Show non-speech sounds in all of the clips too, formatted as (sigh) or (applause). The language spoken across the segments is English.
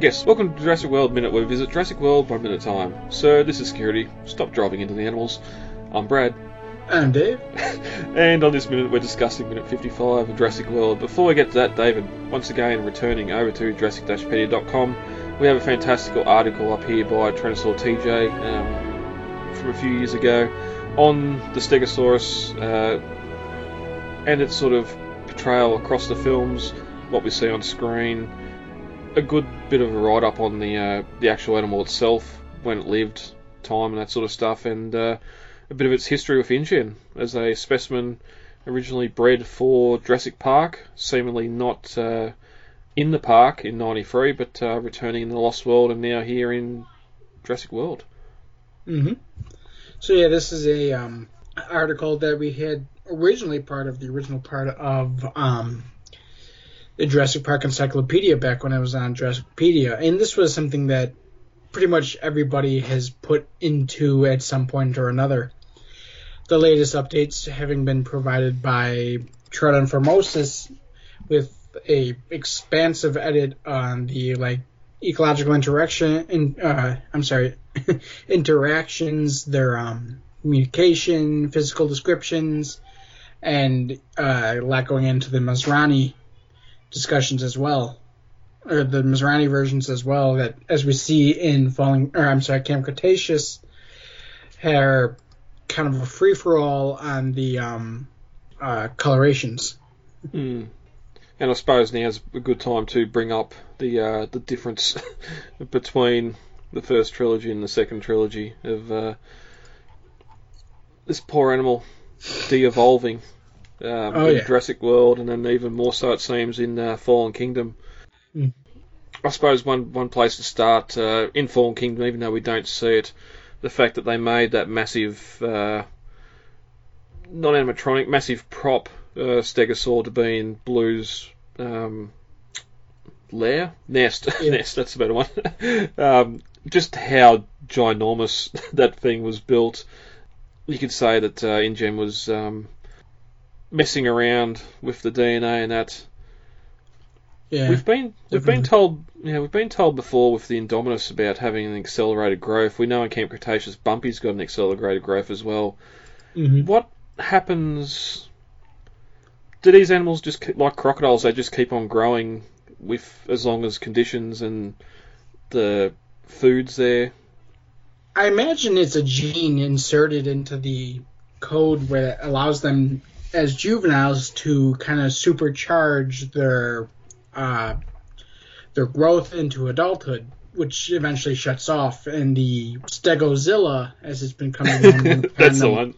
Guests, welcome to Jurassic World Minute, where we visit Jurassic World one minute time. So, this is security. Stop driving into the animals. I'm Brad. I'm Dave. (laughs) and on this minute, we're discussing minute 55 of Jurassic World. Before we get to that, David, once again, returning over to Jurassic-pedia.com, we have a fantastical article up here by Tyrannosaur TJ um, from a few years ago on the Stegosaurus uh, and its sort of portrayal across the films, what we see on screen a good bit of a write up on the uh, the actual animal itself, when it lived, time, and that sort of stuff, and uh, a bit of its history with InGen as a specimen originally bred for Jurassic Park, seemingly not uh, in the park in '93, but uh, returning in the Lost World, and now here in Jurassic World. hmm So yeah, this is a um, article that we had originally part of the original part of um, the Jurassic Park Encyclopedia back when I was on Jurassicpedia, and this was something that pretty much everybody has put into at some point or another. The latest updates having been provided by Formosus with a expansive edit on the like ecological interaction and uh, I'm sorry (laughs) interactions, their um, communication, physical descriptions, and uh, a lot going into the Masrani discussions as well, or the Masrani versions as well. That as we see in Falling, or I'm sorry, Camp Cretaceous, are kind of a free for all on the um, uh, colorations. Mm. And I suppose now's a good time to bring up the uh, the difference (laughs) between the first trilogy and the second trilogy of uh, this poor animal de-evolving um, oh, in yeah. Jurassic World, and then even more so it seems in uh, Fallen Kingdom. Mm. I suppose one one place to start uh, in Fallen Kingdom, even though we don't see it, the fact that they made that massive, uh, not animatronic, massive prop uh, Stegosaur to be in Blue's um, lair nest. (laughs) Yeah. nest, that's a better one. (laughs) um, just how ginormous (laughs) that thing was built. You could say that uh, InGen was um, messing around with the DNA and that. Yeah, We've been we've been told yeah we've been told before with the Indominus about having an accelerated growth. We know in Camp Cretaceous Bumpy's got an accelerated growth as well. Mhm. What happens? Do these animals just ke- like crocodiles? They just keep on growing with as long as conditions and the food's there. I imagine it's a gene inserted into the code where it allows them as juveniles to kind of supercharge their uh, their growth into adulthood, which eventually shuts off. And the Stegozilla, as it's been coming (laughs) known, That's the one.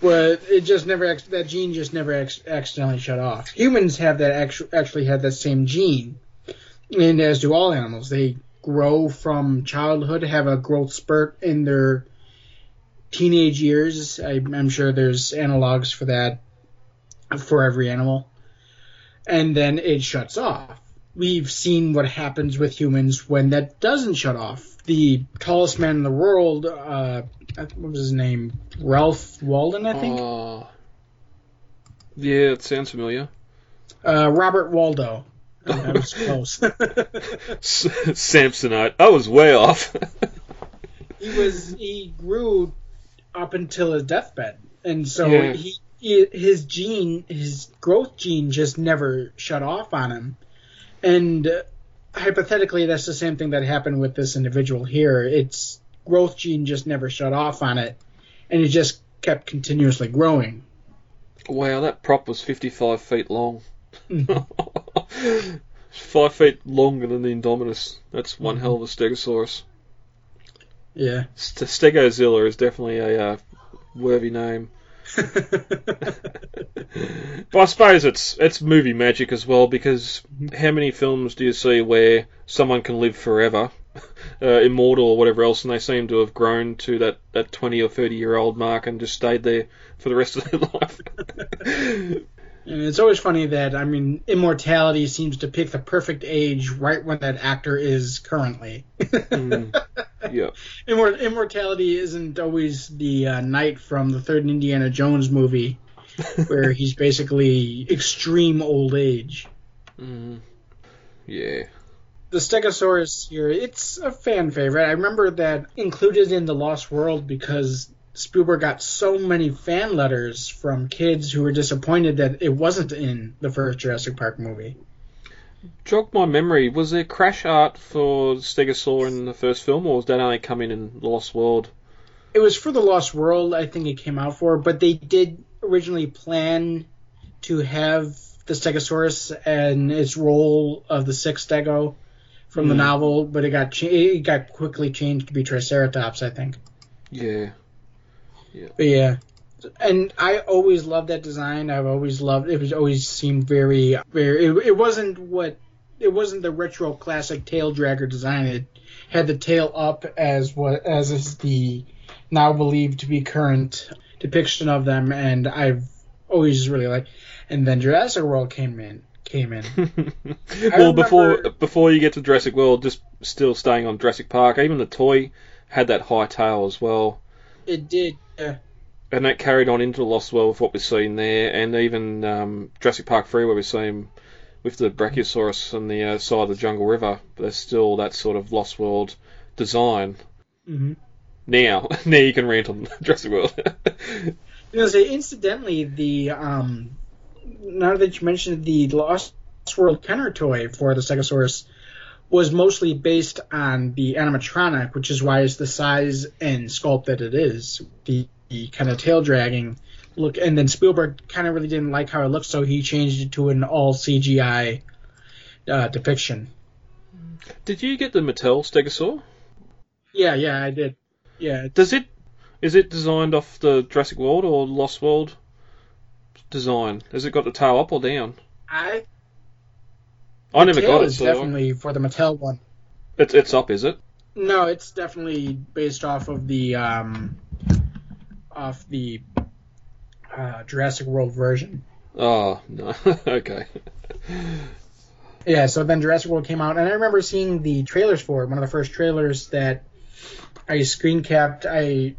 where it just never that gene just never ex- accidentally shut off. Humans have that actu- actually have that same gene, and as do all animals. They grow from childhood, have a growth spurt in their teenage years. I, I'm sure there's analogs for that for every animal, and then it shuts off. We've seen what happens with humans when that doesn't shut off. The tallest man in the world, uh, what was his name? Ralph Walden, I think. Oh. yeah, it sounds familiar. Uh, Robert Wadlow. (laughs) That was close. Samsonite. I was way off. (laughs) he was he grew up until his deathbed, and so Yeah. he his gene his growth gene just never shut off on him, and uh, hypothetically that's the same thing that happened with this individual here. Its growth gene just never shut off on it, and it just kept continuously growing. Wow, that prop was 55 feet long. (laughs) Five feet longer than the Indominus. That's one hell of a Stegosaurus. Yeah. St- Stegozilla is definitely a uh, worthy name. (laughs) But I suppose it's it's movie magic as well because how many films do you see where someone can live forever, (laughs) uh, immortal or whatever else, and they seem to have grown to that, that 20 or 30 year old mark and just stayed there for the rest of their (laughs) life? And it's always funny that I mean, immortality seems to pick the perfect age right when that actor is currently. Mm. Yeah. (laughs) Immor- immortality isn't always the uh, knight from the third Indiana Jones movie, (laughs) where he's basically extreme old age. Mm. Yeah. The Stegosaurus here, it's a fan favorite. I remember that included in the Lost World because Spielberg got so many fan letters from kids who were disappointed that it wasn't in the first Jurassic Park movie. Jog my memory. Was there crash art for Stegosaur in the first film, or was that only come in in Lost World? It was for the Lost World, I think it came out for, but they did originally plan to have the Stegosaurus and its role of the sixth Stego from the Hmm. novel, but it got cha- it got quickly changed to be Triceratops, I think. Yeah. But yeah, and I always loved that design. I've always loved it. Was always seemed very very. It, it wasn't what it wasn't the retro classic tail dragger design. It had the tail up as what as is the now believed to be current depiction of them, and I've always really liked. And then Jurassic World came in. Came in. (laughs) well, before remember- before you get to Jurassic World, just still staying on Jurassic Park, even the toy had that high tail as well, It did. Uh, and that carried on into the Lost World with what we've seen there, and even um, Jurassic Park 3 where we see him with the Brachiosaurus on the uh, side of the Jungle River. But there's still that sort of Lost World design. mhm. Now, (laughs) now you can rant on (laughs) Jurassic World. You know, say incidentally, the um, now that you mentioned the Lost World Kenner toy for the Stegosaurus was mostly based on the animatronic, which is why it's the size and sculpt that it is. The, the kind of tail dragging look, and then Spielberg kind of really didn't like how it looked, so he changed it to an all CGI uh, depiction. Did you get the Mattel Stegosaur? Yeah, yeah, I did. Yeah, Does it is it designed off the Jurassic World or Lost World design? Has it got the tail up or down? I. I never got it. is So definitely for the Mattel one. it's it's up, is it? No, it's definitely based off of the um, off the uh, Jurassic World version. Oh no. (laughs) okay. Yeah, so then Jurassic World came out, and I remember seeing the trailers for it. One of the first trailers that I screen capped, I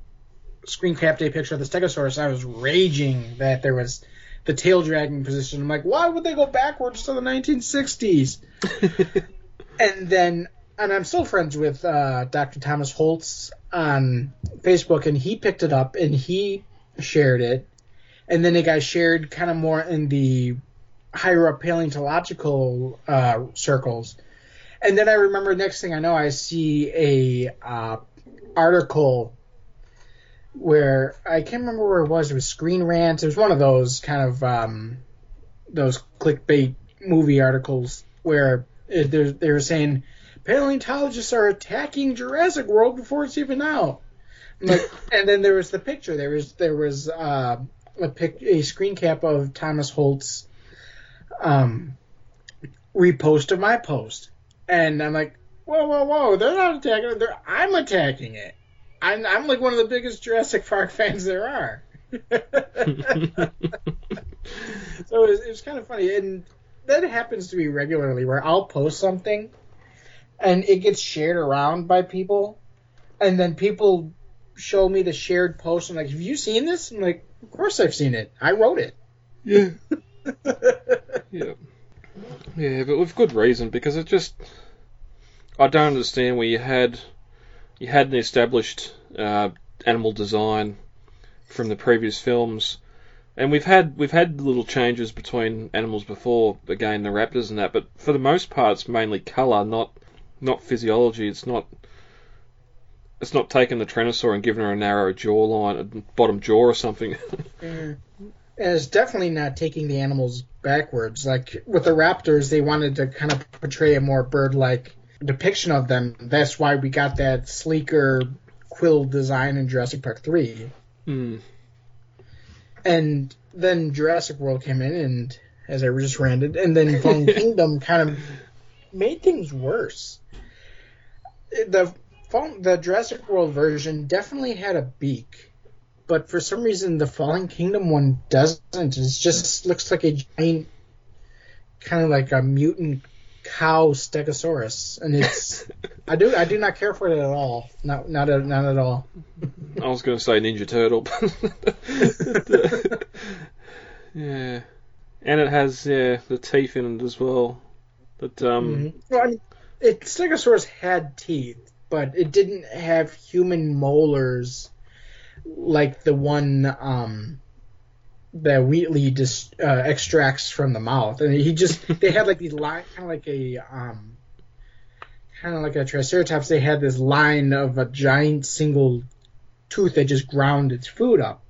screen capped a picture of the Stegosaurus. I was raging that there was the tail dragging position. I'm like, why would they go backwards to the 1960s? (laughs) and then and I'm still friends with uh, Dr. Thomas Holtz on Facebook, and he picked it up and he shared it, and then it got shared kind of more in the higher up paleontological uh, circles, and then I remember next thing I know, I see a uh, article where I can't remember where it was. It was Screen Rant. It was one of those kind of um, those clickbait movie articles where they're, they were saying paleontologists are attacking Jurassic World before it's even out. Like, (laughs) and then there was the picture. There was there was uh, a pic, a screen cap of Thomas Holtz's um, repost of my post, and I'm like, whoa, whoa, whoa! They're not attacking it. They're, I'm attacking it. I'm, I'm like one of the biggest Jurassic Park (laughs) fans there are. (laughs) so it was, it was kind of funny, and that happens to me regularly where I'll post something, and it gets shared around by people, and then people show me the shared post. and like, "Have you seen this?" I'm like, "Of course I've seen it. I wrote it." Yeah. (laughs) yeah. Yeah, but with good reason because it just I don't understand where you had you had an established uh, animal design from the previous films, and we've had we've had little changes between animals before. Again, the raptors and that, but for the most part, it's mainly color, not not physiology. It's not it's not taking the Tyrannosaur and giving her a narrow jawline, a bottom jaw or something. (laughs) Mm. And it's definitely not taking the animals backwards. Like with the raptors, they wanted to kind of portray a more bird-like depiction of them. That's why we got that sleeker quill design in Jurassic Park 3. Hmm. And then Jurassic World came in, and as I just ranted, and then Fallen (laughs) Kingdom kind of made things worse. The Fallen- the Jurassic World version definitely had a beak, but for some reason the Fallen Kingdom one doesn't. It just looks like a giant, kind of like a mutant cow Stegosaurus, and it's (laughs) I do I do not care for it at all. Not not at, not at all. I was going to say Ninja Turtle. (laughs) (laughs) yeah, and it has yeah the teeth in it as well. But um, Mhm. Well, I mean, it, Stegosaurus had teeth, but it didn't have human molars like the one um, that Wheatley just uh, extracts from the mouth. And he just (laughs) they had like these line, kind of like a um, kind of like a Triceratops. They had this line of a giant single tooth that just ground its food up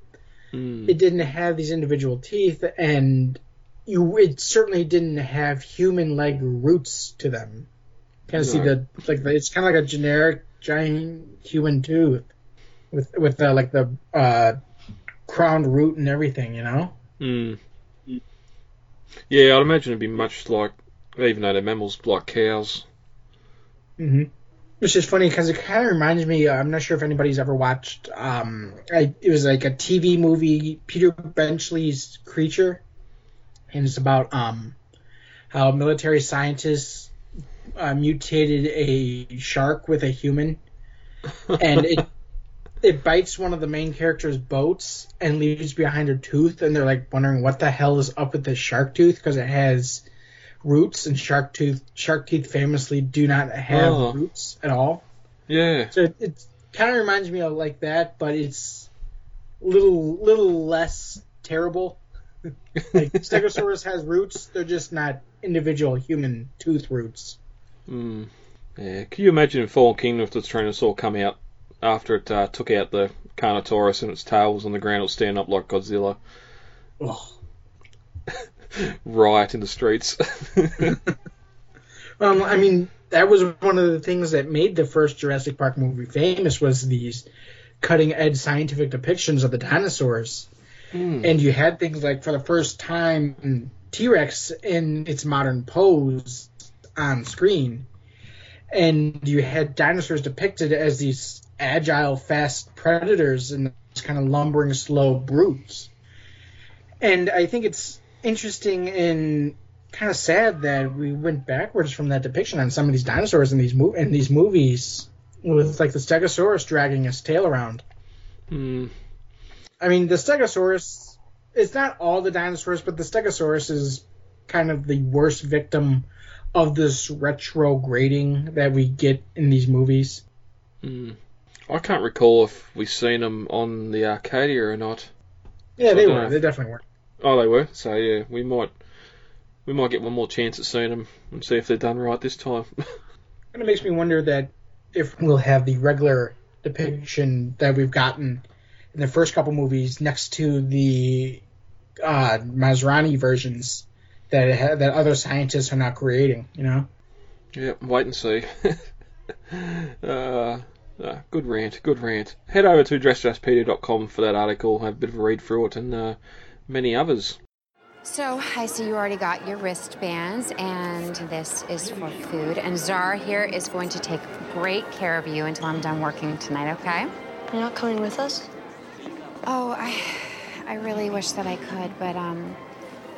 hmm. it didn't have these individual teeth and you it certainly didn't have human leg roots to them kind of see the like the, it's kind of like a generic giant human tooth with with the like the uh crowned root and everything you know Mm. Yeah, I'd imagine it'd be much like, even though they're mammals, like cows. mm-hmm. which is funny because it kind of reminds me i'm not sure if anybody's ever watched um I, it was like a tv movie peter benchley's creature and it's about um how military scientists uh, mutated a shark with a human. (laughs) And it it bites one of the main character's boats and leaves behind a tooth. And they're like wondering what the hell is up with this shark tooth because it has roots. And shark tooth shark teeth famously do not have Oh. roots at all. Yeah. so it, it kind of reminds me of like that but it's a little little less terrible like stegosaurus has roots they're just not individual human tooth roots Mm. Yeah. Can you imagine in Fallen Kingdom if the Tyrannosaur come out after it uh, took out the Carnotaurus and its tail was on the ground, it would stand up like Godzilla, Ugh. (laughs) riot in the streets. (laughs) Um, I mean, that was one of the things that made the first Jurassic Park movie famous was these cutting edge scientific depictions of the dinosaurs. Hmm. And you had things like for the first time T Rex in its modern pose on screen. And you had dinosaurs depicted as these agile, fast predators and kind of lumbering, slow brutes. And I think it's interesting and kind of sad that we went backwards from that depiction on some of these dinosaurs in these mo- in these movies with like the Stegosaurus dragging its tail around. Hmm. I mean, the Stegosaurus, it's not all the dinosaurs, but the Stegosaurus is kind of the worst victim of this retrograding that we get in these movies. Hmm. I can't recall if we've seen them on the Arcadia or not. Yeah, I they were. know. They definitely were. Oh, they were. So yeah, we might we might get one more chance at seeing them and see if they're done right this time. (laughs) And it makes me wonder that if we'll have the regular depiction that we've gotten in the first couple movies next to the uh, Masrani versions that it ha- that other scientists are not creating. You know. yeah, wait and see. (laughs) uh, uh, good rant, good rant. Head over to Jurassic-pedia.com for that article. Have a bit of a read through it and uh, many others. So I see you already got your wristbands, and this is for food. And Zara here is going to take great care of you until I'm done working tonight, okay? You're not coming with us? Oh, I, I really wish that I could, but um,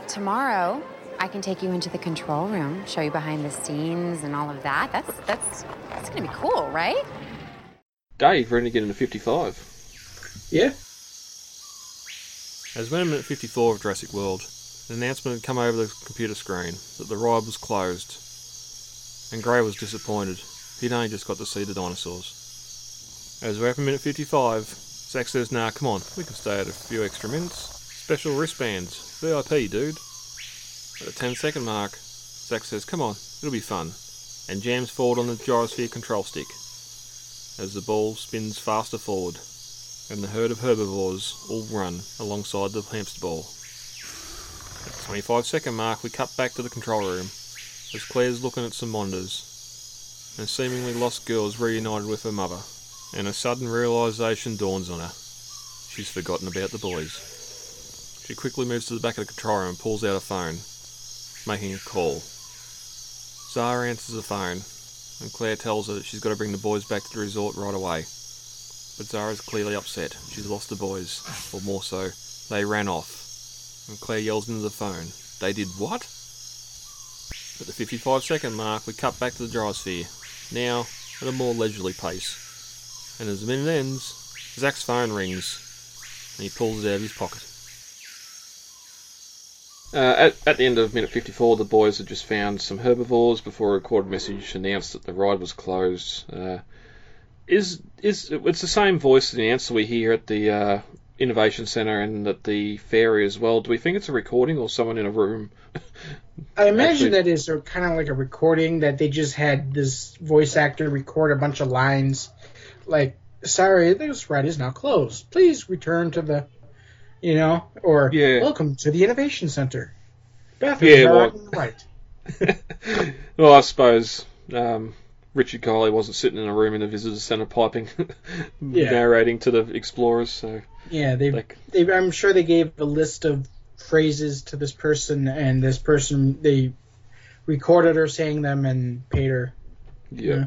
tomorrow I can take you into the control room, show you behind the scenes and all of that. That's that's that's gonna be cool, right? Dave, ready to get into 55. Yeah. As when in minute 54 of Jurassic World, an announcement had come over the computer screen that the ride was closed, and Gray was disappointed. He'd only just got to see the dinosaurs. As we're up in minute 55, Zach says, nah, come on, we can stay out a few extra minutes. Special wristbands, VIP, dude. At the 10 second mark, Zach says, come on, it'll be fun, and jams forward on the gyrosphere control stick as the ball spins faster forward, and the herd of herbivores all run alongside the hamster ball. At the 25 second mark, we cut back to the control room as Claire's looking at some monitors, and seemingly lost girl is reunited with her mother, and a sudden realization dawns on her. She's forgotten about the boys. She quickly moves to the back of the control room and pulls out a phone, making a call. Zara answers the phone, and Claire tells her that she's got to bring the boys back to the resort right away. But Zara's clearly upset. She's lost the boys, or more so, they ran off. And Claire yells into the phone, They did what? At the 55 second mark, we cut back to the gyrosphere, now at a more leisurely pace. And as the minute ends, Zach's phone rings, and he pulls it out of his pocket. Uh, at, at the end of minute 54, the boys had just found some herbivores before a recorded message announced that the ride was closed. Uh, is is it's the same voice and answer we hear at the uh, innovation center and at the ferry as well? Do we think it's a recording or someone in a room? I imagine that is kind of like a recording that they just had this voice actor record a bunch of lines, like "Sorry, this ride is now closed. Please return to the you know, or Yeah. welcome to the Innovation Center. Bathrooms Yeah, well- right. (laughs) well, I suppose um, Richard Kiley wasn't sitting in a room in the visitor centre piping, (laughs) Yeah. narrating to the explorers. So, Yeah, they, like, they. I'm sure they gave a list of phrases to this person, and this person they recorded her saying them and paid her. yeah.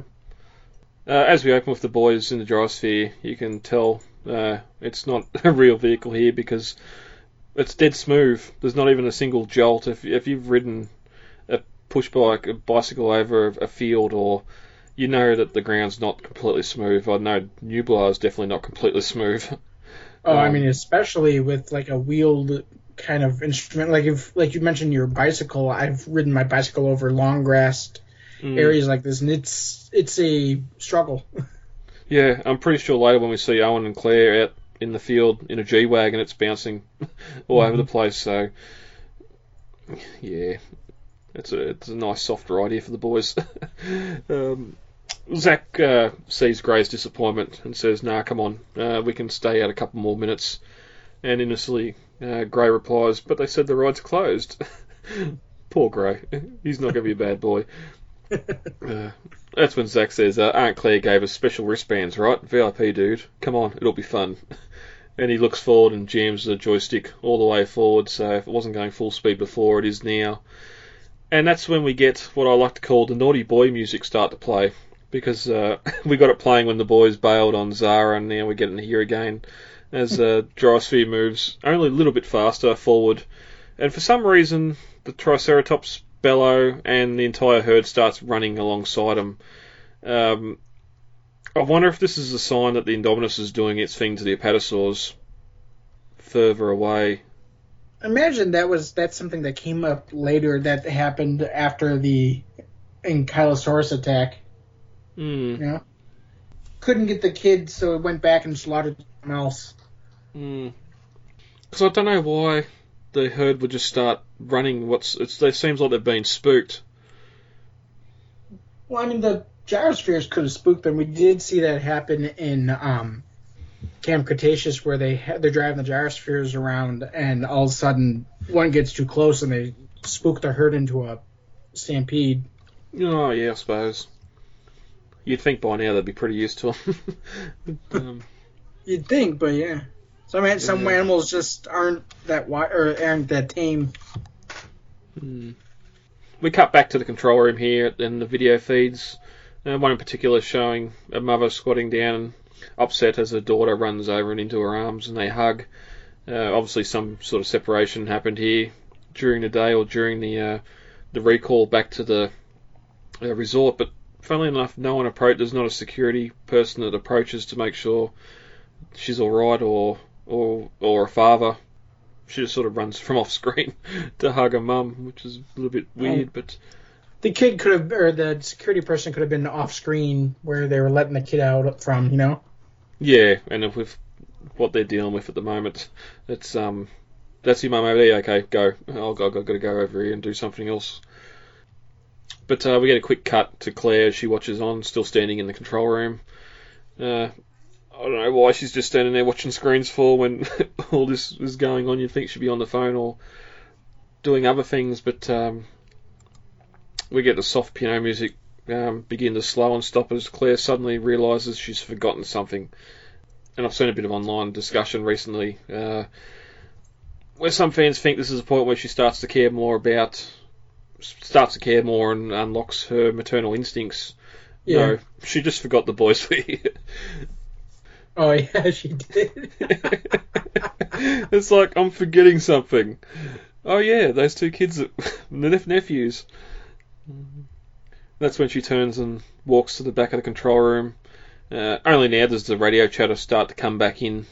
Uh, as we open with the boys in the gyrosphere, you can tell uh, it's not (laughs) a real vehicle here because it's dead smooth. There's not even a single jolt. If if you've ridden a push bike, a bicycle over a field, or you know that the ground's not completely smooth. I know Nublar is definitely not completely smooth. (laughs) Oh, I Um, mean, especially with like a wheeled kind of instrument, like if like you mentioned your bicycle. I've ridden my bicycle over long grassed Mm. areas like this, and it's it's a struggle. (laughs) Yeah, I'm pretty sure later when we see Owen and Claire out in the field in a G wagon, it's bouncing (laughs) all over the place. So, yeah, it's a it's a nice soft ride here for the boys. (laughs) um, Zach uh, sees Gray's disappointment and says, "Nah, come on, uh, we can stay out a couple more minutes." And innocently, uh, Gray replies, "But they said the ride's closed." Poor Gray, he's not going to be a bad boy. Uh, that's when Zach says, uh, Aunt Claire gave us special wristbands, right? VIP, dude. Come on, it'll be fun. (laughs) And he looks forward and jams the joystick all the way forward, so if it wasn't going full speed before, it is now. And that's when we get what I like to call the naughty boy music start to play. Because uh, (laughs) we got it playing when the boys bailed on Zara, and now we're getting to hear again as uh, (laughs) Gyrosphere moves only a little bit faster forward. And for some reason, the Triceratops bellow and the entire herd starts running alongside him. Um, I wonder if this is a sign that the Indominus is doing its thing to the Apatosaurs further away. Imagine that was that's something that came up later that happened after the Ankylosaurus attack. Hmm. You know, couldn't get the kid, so it went back and slaughtered something else. Because I don't know why the herd would just start running. What's it's, it seems like they've been spooked. Well, I mean, the gyrospheres could have spooked them. We did see that happen in um, Camp Cretaceous, where they ha- they're driving the gyrospheres around, and all of a sudden one gets too close, and they spook the herd into a stampede. Oh yeah, I suppose. You'd think by now they'd be pretty used to them. (laughs) um, You'd think, but yeah. Some an- some Yeah. animals just aren't that wi- or aren't that tame. Hmm. We cut back to the control room here, and the video feeds. Uh, one in particular showing a mother squatting down, upset as her daughter runs over and into her arms, and they hug. Uh, obviously, some sort of separation happened here during the day or during the uh, the recall back to the uh, resort. But funnily enough, no one approached. There's not a security person that approaches to make sure she's all right, or or or a father she just sort of runs (laughs) from off screen to hug her mum, which is a little bit weird, but The kid could have, or the security person could have been off screen where they were letting the kid out from, you know. Yeah, and with what they're dealing with at the moment, it's um, that's your mum over there. Okay, go. Oh God, I've got to go over here and do something else. But uh, we get a quick cut to Claire. She watches on, still standing in the control room. Uh, I don't know why she's just standing there watching screens for when (laughs) all this is going on. You'd think she'd be on the phone or doing other things, but um, we get the soft piano music um, begin to slow and stop as Claire suddenly realises she's forgotten something. And I've seen a bit of online discussion recently uh, where some fans think this is a point where she starts to care more about, starts to care more and unlocks her maternal instincts. Yeah. No, she just forgot the boys (laughs) were here. Oh (laughs) yeah, she did. (laughs) it's like I'm forgetting something. Oh yeah, those two kids, (laughs) the nephews. That's when she turns and walks to the back of the control room. Uh, only now does the radio chatter start to come back in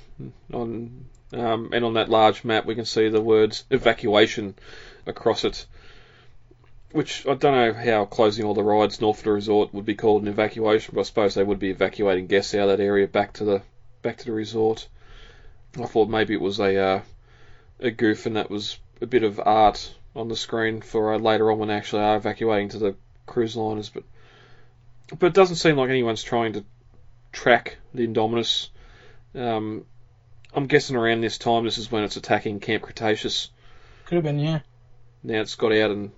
on, um, and on that large map we can see the words evacuation across it. Which I don't know how closing all the rides north of the resort would be called an evacuation, but I suppose they would be evacuating guests out of that area back to the back to the resort. I thought maybe it was a uh, a goof and that was a bit of art on the screen for uh, later on when they actually are evacuating to the cruise liners, but but it doesn't seem like anyone's trying to track the Indominus. Um, I'm guessing around this time, this is when it's attacking Camp Cretaceous. Could have been, yeah. Now it's got out and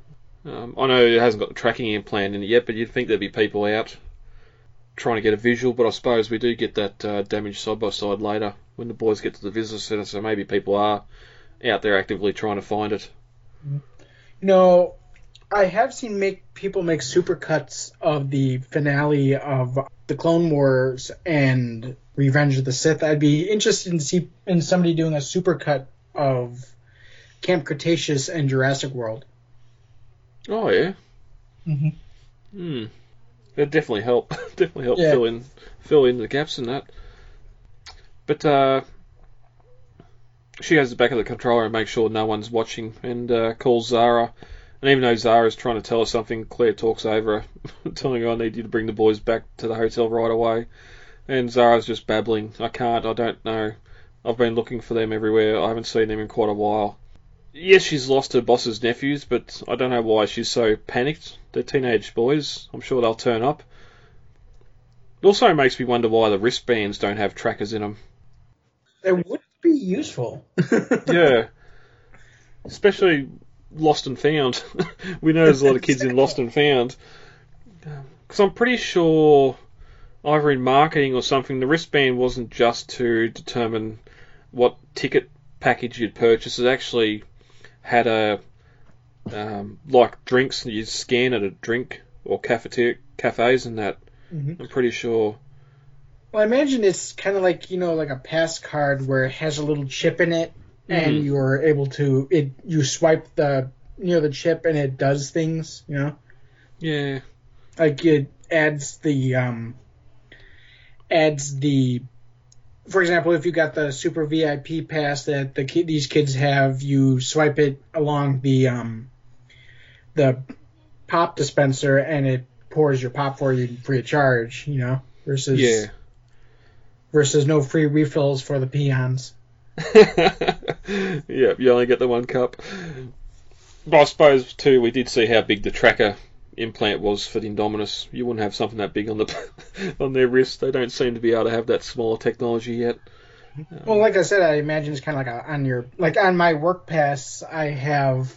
um, I know it hasn't got the tracking implant in it yet, but you'd think there'd be people out trying to get a visual. But I suppose we do get that uh, damage side by side later when the boys get to the visitor centre, so maybe people are out there actively trying to find it. You know, I have seen make people make supercuts of the finale of the Clone Wars and Revenge of the Sith. I'd be interested in see in somebody doing a supercut of Camp Cretaceous and Jurassic World. Oh yeah. Mm-hmm. Hmm. That'd definitely help. (laughs) definitely help Yeah. fill in fill in the gaps in that. But uh, she goes to the back of the controller and makes sure no one's watching, and uh, calls Zara. And even though Zara's trying to tell her something, Claire talks over her, (laughs) telling her I need you to bring the boys back to the hotel right away. And Zara's just babbling. I can't. I don't know. I've been looking for them everywhere. I haven't seen them in quite a while. Yes, she's lost her boss's nephews, but I don't know why she's so panicked. They're teenage boys. I'm sure they'll turn up. It also makes me wonder why the wristbands don't have trackers in them. They would be useful. (laughs) Yeah. Especially Lost and Found. (laughs) we know there's a lot of kids in Lost and Found. Because I'm pretty sure, either in marketing or something, the wristband wasn't just to determine what ticket package you'd purchase. It actually had a um, like drinks you scan at a drink or cafeteria cafes and that. Mhm. I'm pretty sure. Well, I imagine it's kind of like you know, like a pass card where it has a little chip in it, and Mhm. you're able to it. You swipe the near the chip, and it does things. You know, Yeah. like it adds the um adds the. For example, if you got the super VIP pass that the ki- these kids have, you swipe it along the um the pop dispenser, and it pours your pop for you free of charge. You know, versus Yeah. versus no free refills for the peons. (laughs) yeah, you only get the one cup. But I suppose too, we did see how big the tracker implant was for the Indominus. You wouldn't have something that big on the (laughs) on their wrist. They don't seem to be able to have that smaller technology yet. Well, like I said, I imagine it's kind of like a, on your like on my work pass, I have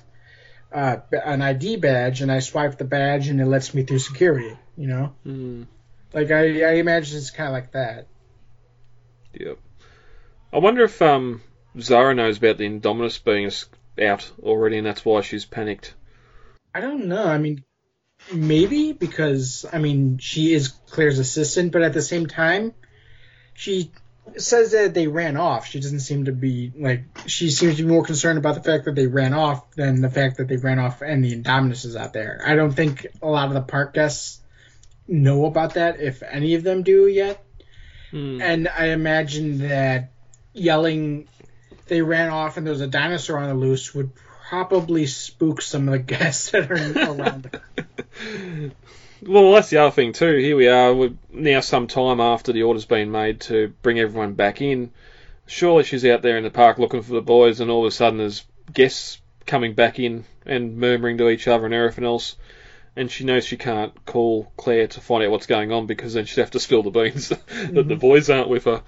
uh, an ID badge, and I swipe the badge, and it lets me through security. You know, Hmm. like I, I imagine it's kind of like that. Yep. I wonder if um, Zara knows about the Indominus being out already, and that's why she's panicked. I don't know. I mean, maybe because I mean she is Claire's assistant, but at the same time, she says that they ran off. She doesn't seem to be like she seems to be more concerned about the fact that they ran off than the fact that they ran off and the Indominus is out there. I don't think a lot of the park guests know about that, if any of them do yet. Hmm. And I imagine that yelling they ran off and there's a dinosaur on the loose would probably spook some of the (laughs) guests that are around. (laughs) well, that's the other thing too. Here we are, we're now some time after the order's been made to bring everyone back in. Surely she's out there in the park looking for the boys, and all of a sudden there's guests coming back in and murmuring to each other and everything else. And she knows she can't call Claire to find out what's going on because then she'd have to spill the beans (laughs) that the boys aren't with her.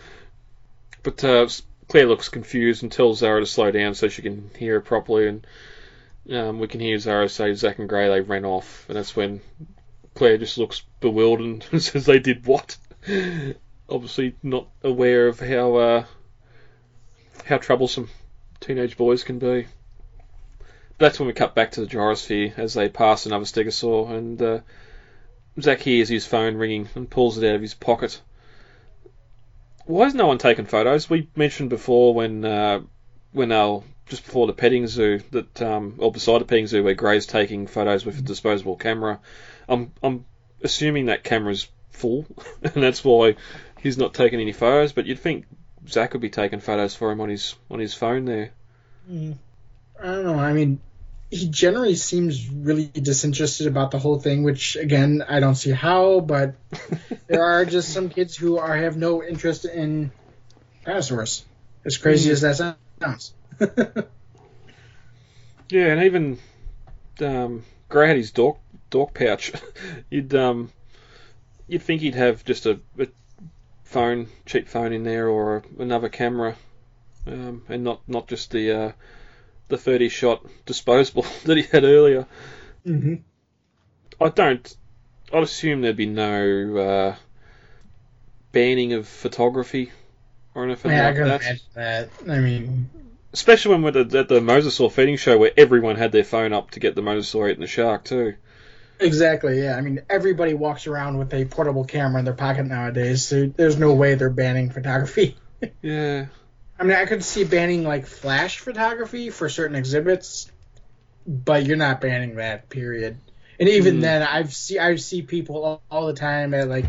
But uh, Claire looks confused and tells Zara to slow down so she can hear her properly. And um, we can hear Zara say Zach and Gray they ran off, and that's when Claire just looks bewildered and (laughs) says they did what? Obviously not aware of how uh, how troublesome teenage boys can be. That's when we cut back to the gyrosphere as they pass another stegosaur, and uh, Zach hears his phone ringing and pulls it out of his pocket. Why has no one taken photos? We mentioned before when uh, when they just before the petting zoo that um, or beside the petting zoo where Gray's taking photos with a disposable camera. I'm I'm assuming that camera's full, (laughs) and that's why he's not taking any photos. But you'd think Zach would be taking photos for him on his on his phone there. Mm. I don't know. I mean, he generally seems really disinterested about the whole thing, which again I don't see how. But (laughs) there are just some kids who are have no interest in dinosaurs. As crazy mm. as that sounds. (laughs) yeah, and even um, Gray had his dog dog pouch. (laughs) you'd um, you'd think he'd have just a, a phone, cheap phone in there, or a, another camera, um, and not not just the uh, the 30 shot disposable (laughs) that he had earlier. Mm-hmm. I don't. I'd assume there'd be no uh, banning of photography or anything yeah, like I that. that. I mean, especially when we're at the mosasaur feeding show where everyone had their phone up to get the mosasaur eating the shark too. Exactly. Yeah. I mean, everybody walks around with a portable camera in their pocket nowadays. So there's no way they're banning photography. (laughs) yeah. I mean, I could see banning like flash photography for certain exhibits, but you're not banning that. Period. And even mm. then, I've see I see people all, all the time at like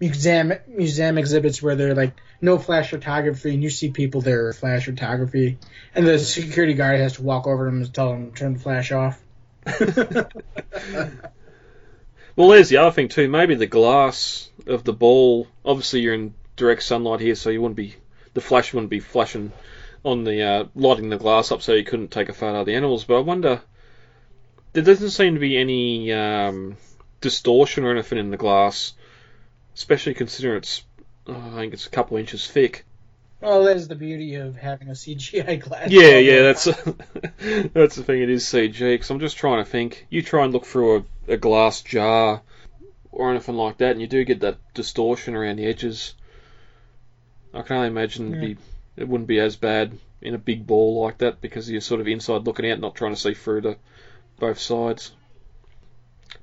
museum museum exhibits where they're like no flash photography, and you see people there with flash photography, and the security guard has to walk over to them and tell them to turn the flash off. (laughs) well, there's the other thing too. Maybe the glass of the ball. Obviously, you're in direct sunlight here, so you wouldn't be the flash wouldn't be flashing on the uh, lighting the glass up, so you couldn't take a photo of the animals. But I wonder. There doesn't seem to be any um, distortion or anything in the glass, especially considering it's oh, I think it's a couple inches thick. Well, there's the beauty of having a CGI glass. Yeah, yeah, that's (laughs) that's the thing. It is CG. Because I'm just trying to think. You try and look through a, a glass jar or anything like that, and you do get that distortion around the edges. I can only imagine yeah. be, it wouldn't be as bad in a big ball like that because you're sort of inside looking out, not trying to see through to both sides.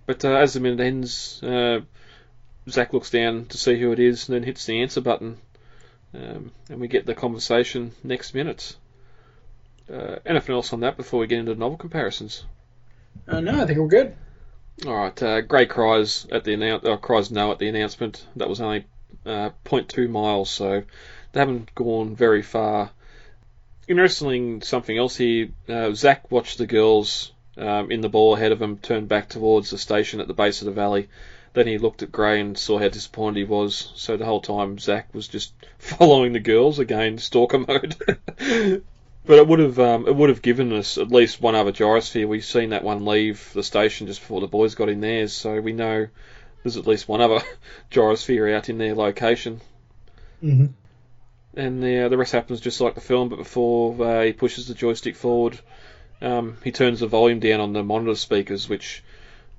But uh, as the minute ends, uh, Zach looks down to see who it is and then hits the answer button. Um, and we get the conversation next minute. Uh, anything else on that before we get into the novel comparisons? Uh, no, I think we're good. All right. Uh, Gray cries at the annou- uh, cries no at the announcement. That was only uh, 0.2 miles, so they haven't gone very far. Interestingly, something else here. Uh, Zach watched the girls um, in the ball ahead of him turn back towards the station at the base of the valley then he looked at Gray and saw how disappointed he was. So the whole time Zach was just (laughs) following the girls again, stalker mode. (laughs) but it would have um, it would have given us at least one other gyrosphere. We've seen that one leave the station just before the boys got in theirs, so we know there's at least one other (laughs) gyrosphere out in their location. Mm-hmm. And the uh, the rest happens just like the film, but before uh, he pushes the joystick forward, um, he turns the volume down on the monitor speakers, which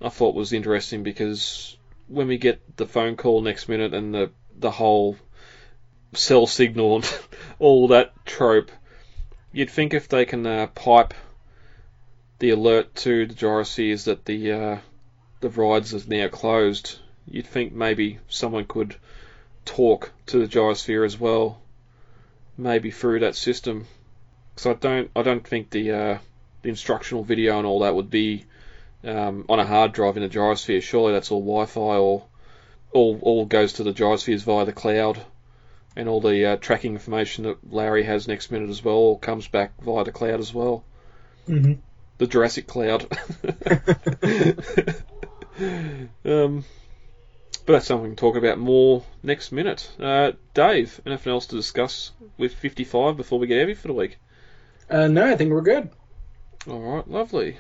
I thought was interesting because when we get the phone call next minute and the the whole cell signal and (laughs) all that trope, you'd think if they can uh, pipe the alert to the gyrospheres that the uh, the rides are now closed, you'd think maybe someone could talk to the gyrosphere as well, maybe through that system. Because I don't I don't think the uh, the instructional video and all that would be um, on a hard drive in a gyrosphere. Surely that's all Wi-Fi or all all goes to the gyrospheres via the cloud, and all the uh, tracking information that Lowery has next minute as well comes back via the cloud as well. Mm-hmm. The Jurassic cloud. (laughs) um, But that's something we can talk about more next minute. Uh, Dave, anything else to discuss with 55 before we get heavy for the week? Uh, no, I think we're good. All right, lovely.